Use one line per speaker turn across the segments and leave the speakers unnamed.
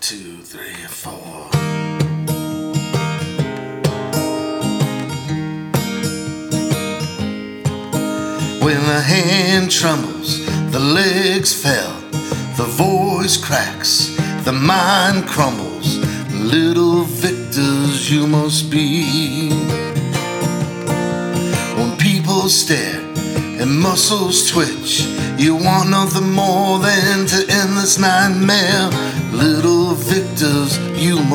two, three, four. When the hand trembles, the legs fail, the voice cracks, the mind crumbles. Little victors you must be. When people stare and muscles twitch, you want nothing more than to end this nightmare.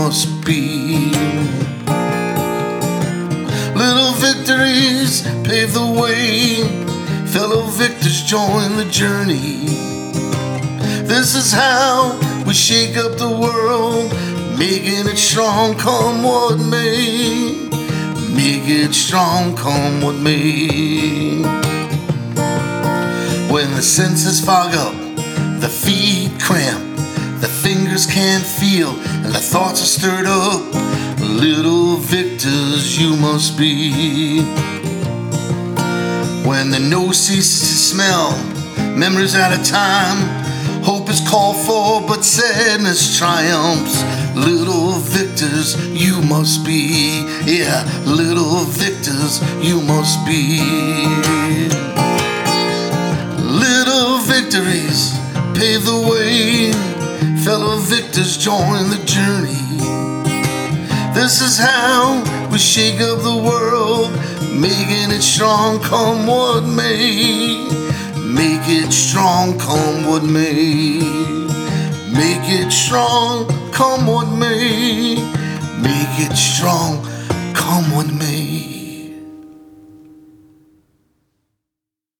Must be. Little victories pave the way. Fellow victors join the journey. This is how we shake up the world, making it strong come what may. Make it strong come what may. When the senses fog up, the feet cramp, the fingers can't feel, and the thoughts are stirred up. Little victors you must be. When the nose ceases to smell, memories out of time, hope is called for, but sadness triumphs. Little victors you must be. Yeah, little victors you must be. Little victories pave the way. Victors join the journey. This is how we shake up the world, making it strong come what may. Make it strong come what may. Make it strong come what may. Make it strong come what may.